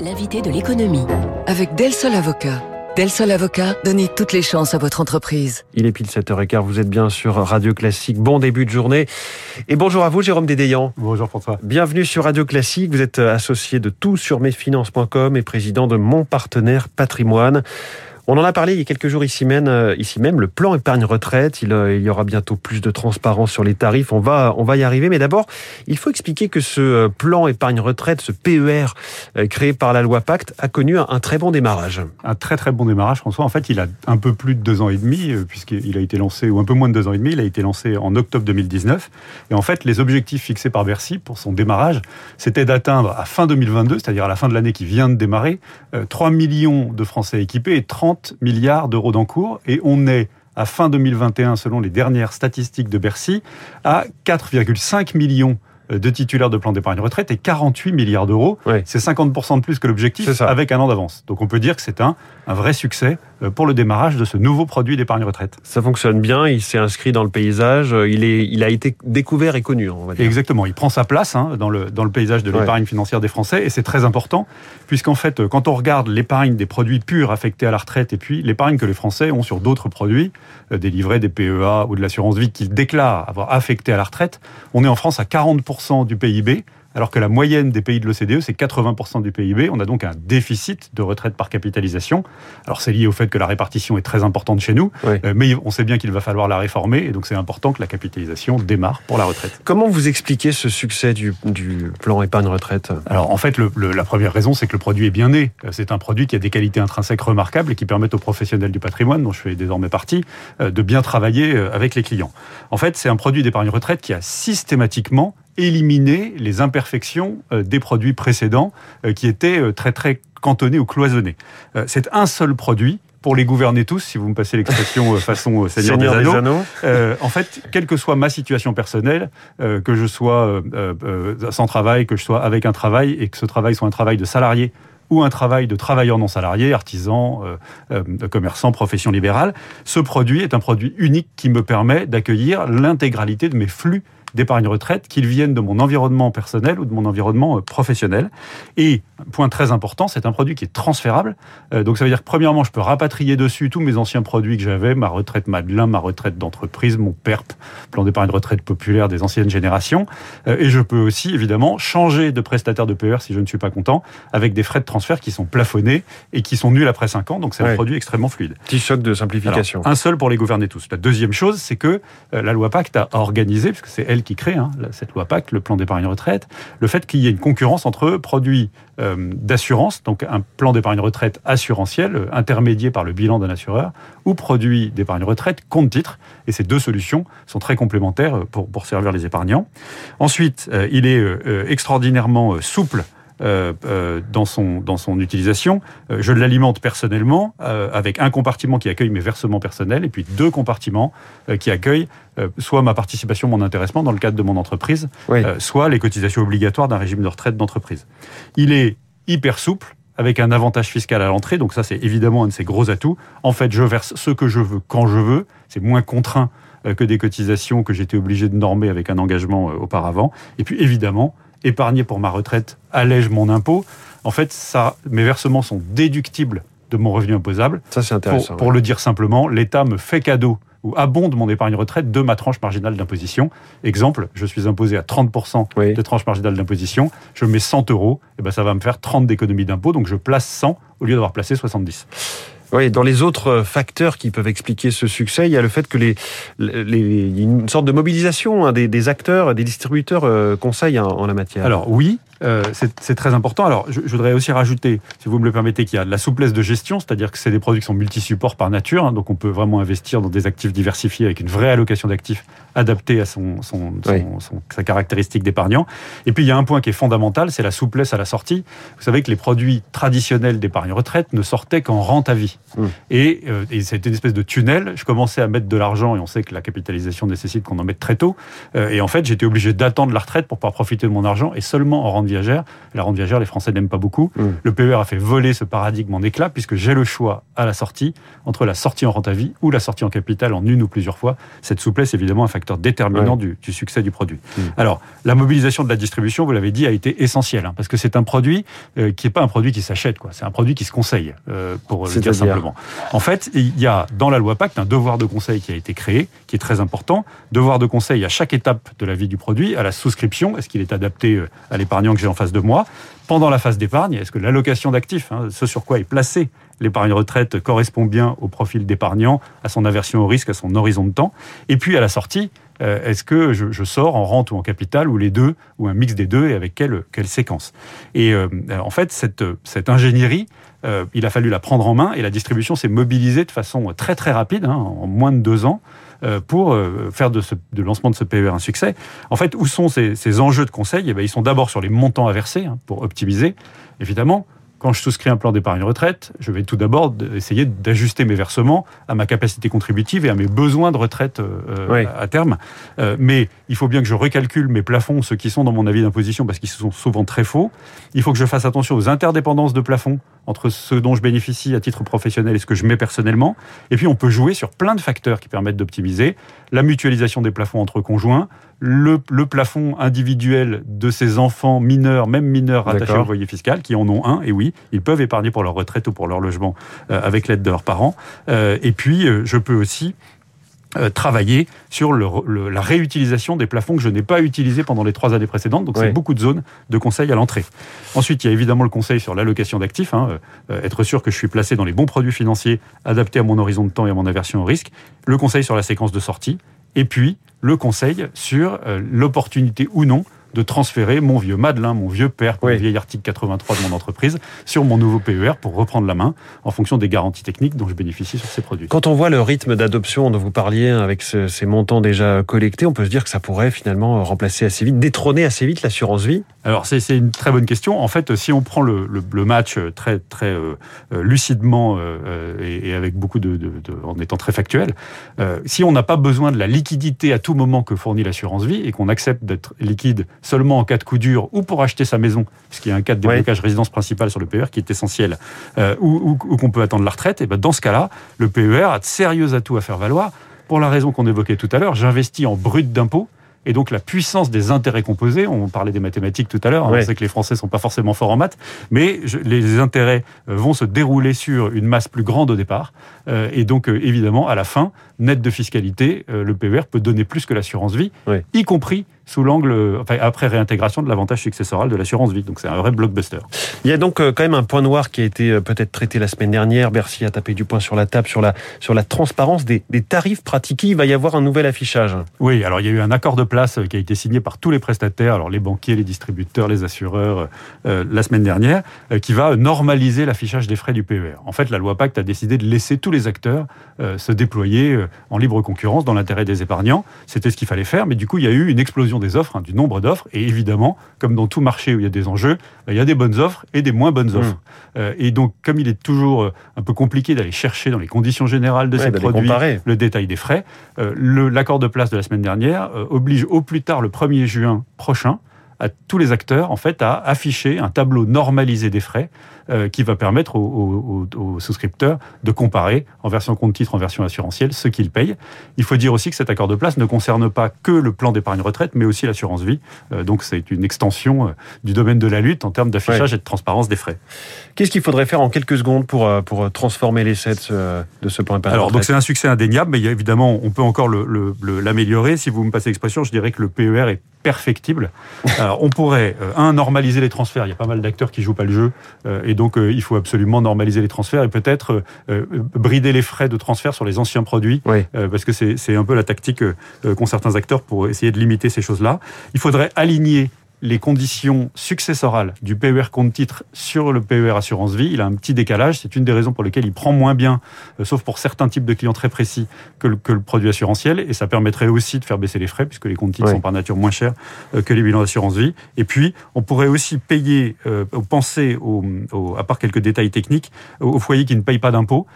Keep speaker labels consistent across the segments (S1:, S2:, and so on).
S1: L'invité de l'économie.
S2: Avec Del Sol Avocat. Del Sol Avocat, donnez toutes les chances à votre entreprise.
S3: Il est pile 7h15, vous êtes bien sur Radio Classique. Bon début de journée. Et bonjour à vous, Jérôme Dédéian.
S4: Bonjour François.
S3: Bienvenue sur Radio Classique. Vous êtes associé de tout sur mesfinances.com et président de Mon Partenaire Patrimoine. On en a parlé il y a quelques jours ici même, euh, le plan épargne retraite. Euh, il, y aura bientôt plus de transparence sur les tarifs. On va, y arriver. Mais d'abord, il faut expliquer que ce euh, plan épargne retraite, ce PER créé par la loi Pacte, a connu un, très bon démarrage.
S4: Un très très bon démarrage, François. En fait, il a un peu plus de deux ans et demi, puisqu'il a été lancé, ou un peu moins de deux ans et demi, il a été lancé en octobre 2019. Et en fait, les objectifs fixés par Bercy pour son démarrage, c'était d'atteindre à fin 2022, c'est-à-dire à la fin de l'année qui vient de démarrer, 3 millions de Français équipés et 30 milliards d'euros d'encours et on est à fin 2021, selon les dernières statistiques de Bercy, à 4,5 millions de titulaires de plans d'épargne retraite et 48 milliards d'euros. C'est 50% de plus que l'objectif avec un an d'avance. Donc on peut dire que c'est un, un vrai succès pour le démarrage de ce nouveau produit d'épargne retraite.
S3: Ça fonctionne bien, il s'est inscrit dans le paysage, euh, il, est, il a été découvert et connu, on va dire.
S4: Exactement, il prend sa place hein, dans, le, dans le paysage de l'épargne financière des Français et c'est très important puisqu'en fait, quand on regarde l'épargne des produits purs affectés à la retraite et puis l'épargne que les Français ont sur d'autres produits, euh, des livrets, des PEA ou de l'assurance vie qu'ils déclarent avoir affecté à la retraite, on est en France à 40% du PIB alors que la moyenne des pays de l'OCDE, c'est 80% du PIB. On a donc un déficit de retraite par capitalisation. Alors c'est lié au fait que la répartition est très importante chez nous, euh, mais on sait bien qu'il va falloir la réformer, et donc c'est important que la capitalisation démarre pour la retraite.
S3: Comment vous expliquez ce succès du, plan épargne retraite?
S4: Alors en fait, la première raison, c'est que le produit est bien né. Euh, c'est un produit qui a des qualités intrinsèques remarquables et qui permettent aux professionnels du patrimoine, dont je fais désormais partie, euh, de bien travailler avec les clients. En fait, c'est un produit d'épargne retraite qui a systématiquement éliminer les imperfections euh, des produits précédents euh, qui étaient euh, très très cantonnés ou cloisonnés. C'est un seul produit pour les gouverner tous, si vous me passez l'expression façon Seigneur, des Anneaux. en fait, quelle que soit ma situation personnelle, que je sois sans travail, que je sois avec un travail, et que ce travail soit un travail de salarié ou un travail de travailleur non salarié, artisan, commerçant, profession libérale, ce produit est un produit unique qui me permet d'accueillir l'intégralité de mes flux d'épargne retraite, qu'ils viennent de mon environnement personnel ou de mon environnement euh, professionnel. Et, point très important, c'est un produit qui est transférable. Euh, donc ça veut dire que premièrement, je peux rapatrier dessus tous mes anciens produits que j'avais, ma retraite Madelin, ma retraite d'entreprise, mon PERP, plan d'épargne retraite populaire des anciennes générations. Euh, et je peux aussi, évidemment, changer de prestataire de PER si je ne suis pas content, avec des frais de transfert qui sont plafonnés et qui sont nuls après 5 ans. Donc c'est un produit extrêmement fluide.
S3: Petit choc de simplification.
S4: un seul pour les gouverner tous. La deuxième chose, c'est que la loi Pacte a organisé, puisque c'est elle qui crée hein, cette loi PAC, le plan d'épargne retraite, le fait qu'il y ait une concurrence entre produits euh, d'assurance, donc un plan d'épargne retraite assurantiel, euh, intermédié par le bilan d'un assureur, ou produits d'épargne retraite compte titre. Et ces deux solutions sont très complémentaires euh, pour servir les épargnants. Ensuite, il est extraordinairement souple euh, euh, dans, son, dans son utilisation. Euh, je l'alimente personnellement avec un compartiment qui accueille mes versements personnels et puis deux compartiments qui accueillent soit ma participation, mon intéressement dans le cadre de mon entreprise, soit les cotisations obligatoires d'un régime de retraite d'entreprise. Il est hyper souple avec un avantage fiscal à l'entrée. Donc ça, c'est évidemment un de ses gros atouts. En fait, je verse ce que je veux quand je veux. C'est moins contraint que des cotisations que j'étais obligé de normer avec un engagement auparavant. Et puis, évidemment, épargner pour ma retraite allège mon impôt. En fait, ça, mes versements sont déductibles de mon revenu imposable.
S3: Ça, c'est intéressant.
S4: Pour, le dire simplement, l'État me fait cadeau ou abonde mon épargne retraite de ma tranche marginale d'imposition. Exemple, je suis imposé à 30% de tranche marginale d'imposition, je mets 100 euros, et ben ça va me faire 30 d'économie d'impôt, donc je place 100 au lieu d'avoir placé 70.
S3: Oui, dans les autres euh, facteurs qui peuvent expliquer ce succès, il y a le fait que les, les une sorte de mobilisation hein, des, acteurs, des distributeurs euh, conseillent en, en, la matière.
S4: Alors oui, euh, c'est très important. Alors, je, je, voudrais aussi rajouter, si vous me le permettez, qu'il y a de la souplesse de gestion, c'est-à-dire que c'est des produits qui sont multi-supports par nature, hein, donc on peut vraiment investir dans des actifs diversifiés avec une vraie allocation d'actifs adaptée à son, son, son, sa caractéristique d'épargnant. Et puis, il y a un point qui est fondamental, c'est la souplesse à la sortie. Vous savez que les produits traditionnels d'épargne retraite ne sortaient qu'en rente à vie. Mmh. Et, euh, et c'était une espèce de tunnel. Je commençais à mettre de l'argent, et on sait que la capitalisation nécessite qu'on en mette très tôt. Euh, et en fait, j'étais obligé d'attendre la retraite pour pouvoir profiter de mon argent, et seulement en rente viagère. La rente viagère, les Français n'aiment pas beaucoup.
S3: Mm.
S4: Le PER a fait voler ce paradigme en éclat puisque j'ai le choix à la sortie entre la sortie en rente à vie ou la sortie en capital en une ou plusieurs fois. Cette souplesse est évidemment un facteur déterminant du, du succès du produit.
S3: Mm.
S4: Alors, la mobilisation de la distribution, vous l'avez dit, a été essentielle hein, parce que c'est un produit euh, qui n'est pas un produit qui s'achète, quoi. C'est un produit qui se conseille, euh, pour le dire simplement. En fait, il y a dans la loi Pacte un devoir de conseil qui a été créé, qui est très important. Devoir de conseil à chaque étape de la vie du produit, à la souscription, est-ce qu'il est adapté euh, à l'épargnant que j'ai en face de moi. Pendant la phase d'épargne, est-ce que l'allocation d'actifs, hein, ce sur quoi est placé l'épargne retraite, correspond bien au profil d'épargnant, à son aversion au risque, à son horizon de temps? Et puis à la sortie, euh, est-ce que je, sors en rente ou en capital, ou les deux, ou un mix des deux, et avec quelle, quelle séquence? Et euh, en fait, cette, cette ingénierie, euh, il a fallu la prendre en main, et la distribution s'est mobilisée de façon très très rapide, hein, en moins de deux ans, pour euh, faire de ce lancement de ce PER un succès. En fait, où sont ces, ces enjeux de conseil? Eh bien, Ils sont d'abord sur les montants à verser, hein, pour optimiser, évidemment quand je souscris un plan d'épargne retraite, je vais tout d'abord essayer d'ajuster mes versements à ma capacité contributive et à mes besoins de retraite euh,
S3: Oui.
S4: à terme. Euh, mais il faut bien que je recalcule mes plafonds, ceux qui sont dans mon avis d'imposition, parce qu'ils sont souvent très faux. Il faut que je fasse attention aux interdépendances de plafonds entre ce dont je bénéficie à titre professionnel et ce que je mets personnellement. Et puis on peut jouer sur plein de facteurs qui permettent d'optimiser la mutualisation des plafonds entre conjoints, le, le, plafond individuel de ces enfants mineurs, même mineurs rattachés au foyer fiscal, qui en ont un, et oui, ils peuvent épargner pour leur retraite ou pour leur logement euh, avec l'aide de leurs parents. Euh, et puis, euh, je peux aussi euh, travailler sur le, le, la réutilisation des plafonds que je n'ai pas utilisés pendant les trois années précédentes. Donc, oui. c'est beaucoup de zones de conseil à l'entrée. Ensuite, il y a évidemment le conseil sur l'allocation d'actifs, hein, euh, être sûr que je suis placé dans les bons produits financiers adaptés à mon horizon de temps et à mon aversion au risque. Le conseil sur la séquence de sortie. Et puis, le conseil sur euh, l'opportunité ou non de transférer mon vieux Madelin, mon vieux père, oui. le vieil article 83 de mon entreprise, sur mon nouveau PER pour reprendre la main en fonction des garanties techniques dont je bénéficie sur ces produits.
S3: Quand on voit le rythme d'adoption dont vous parliez avec ce, ces montants déjà collectés, on peut se dire que ça pourrait finalement remplacer assez vite, détrôner assez vite l'assurance vie
S4: Alors c'est une très bonne question. En fait, si on prend le, le, le match très très euh, lucidement euh, et, et, avec beaucoup de, de, de, en étant très factuel, euh, si on n'a pas besoin de la liquidité à tout moment que fournit l'assurance vie et qu'on accepte d'être liquide seulement en cas de coup dur ou pour acheter sa maison, puisqu'il y a un cas de déblocage oui. résidence principale sur le PER qui est essentiel, euh, ou, ou, ou qu'on peut attendre la retraite, et ben dans ce cas-là, le PER a de sérieux atouts à faire valoir. Pour la raison qu'on évoquait tout à l'heure, j'investis en brut d'impôt, et donc la puissance des intérêts composés, on parlait des mathématiques tout à l'heure, hein, on sait que les Français sont pas forcément forts en maths, mais je, les intérêts euh, vont se dérouler sur une masse plus grande au départ, euh, et donc euh, évidemment à la fin, net de fiscalité, euh, le PER peut donner plus que l'assurance vie, y compris sous l'angle, enfin, après réintégration de l'avantage successoral de l'assurance vie. Donc c'est un vrai blockbuster.
S3: Il y a donc euh, quand même un point noir qui a été euh, peut-être traité la semaine dernière. Bercy a tapé du poing sur la table sur la, sur la transparence des, des tarifs pratiqués. Il va y avoir un nouvel affichage.
S4: Oui, alors il y a eu un accord de place euh, qui a été signé par tous les prestataires, alors les banquiers, les distributeurs, les assureurs, euh, la semaine dernière, euh, qui va normaliser l'affichage des frais du PER. En fait, la loi Pacte a décidé de laisser tous les acteurs euh, se déployer en libre concurrence dans l'intérêt des épargnants. C'était ce qu'il fallait faire, mais du coup, il y a eu une explosion des offres, hein, du nombre d'offres, et évidemment, comme dans tout marché où il y a des enjeux, il y a des bonnes offres et des moins bonnes offres. Mmh. Euh, et donc, comme il est toujours euh, un peu compliqué d'aller chercher dans les conditions générales de ouais, ces produits
S3: comparer.
S4: le détail des frais, euh, l'accord de place de la semaine dernière euh, oblige au plus tard le 1er juin prochain à tous les acteurs en fait à afficher un tableau normalisé des frais euh, qui va permettre aux, aux, aux, souscripteurs de comparer en version compte titre, en version assurantielle, ce qu'ils payent. Il faut dire aussi que cet accord de place ne concerne pas que le plan d'épargne retraite, mais aussi l'assurance vie. Euh, donc c'est une extension euh, du domaine de la lutte en termes d'affichage ouais. et de transparence des frais.
S3: Qu'est-ce qu'il faudrait faire en quelques secondes pour, euh, pour transformer l'essai de ce, de ce plan épargne
S4: Alors donc c'est un succès indéniable, mais il y a, évidemment on peut encore l'améliorer. Si vous me passez l'expression, je dirais que le PER est perfectible. Alors, on pourrait, euh, un, normaliser les transferts. Il y a pas mal d'acteurs qui jouent pas le jeu. Euh, et donc, euh, il faut absolument normaliser les transferts et peut-être euh, brider les frais de transfert sur les anciens produits.
S3: Oui.
S4: Euh, parce que c'est un peu la tactique qu'ont certains acteurs pour essayer de limiter ces choses-là. Il faudrait aligner les conditions successorales du PER compte titre sur le PER assurance vie, il a un petit décalage. C'est une des raisons pour lesquelles il prend moins bien, euh, sauf pour certains types de clients très précis, que le, que le, produit assurantiel. Et ça permettrait aussi de faire baisser les frais, puisque les comptes titres oui. sont par nature moins chers euh, que les bilans d'assurance vie. Et puis, on pourrait aussi payer, euh, penser, au, au, à part quelques détails techniques, aux foyers qui ne payent pas d'impôts.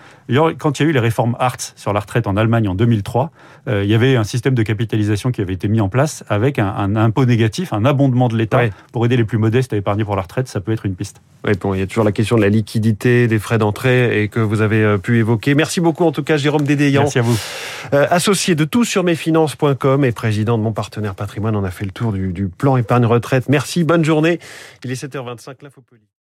S4: Quand il y a eu les réformes Hartz sur la retraite en Allemagne en 2003, euh, il y avait un système de capitalisation qui avait été mis en place avec un, un impôt négatif, un abondement de de l'État pour aider les plus modestes à épargner pour la retraite, ça peut être une piste.
S3: Oui, bon, il y a toujours la question de la liquidité, des frais d'entrée et que vous avez euh, pu évoquer. Merci beaucoup en tout cas Jérôme Dédéian.
S4: Merci à vous.
S3: Euh, associé de tout sur mesfinances.com et président de mon partenaire patrimoine, on a fait le tour du, du plan épargne retraite. Merci, bonne journée. Il est 7h25, l'info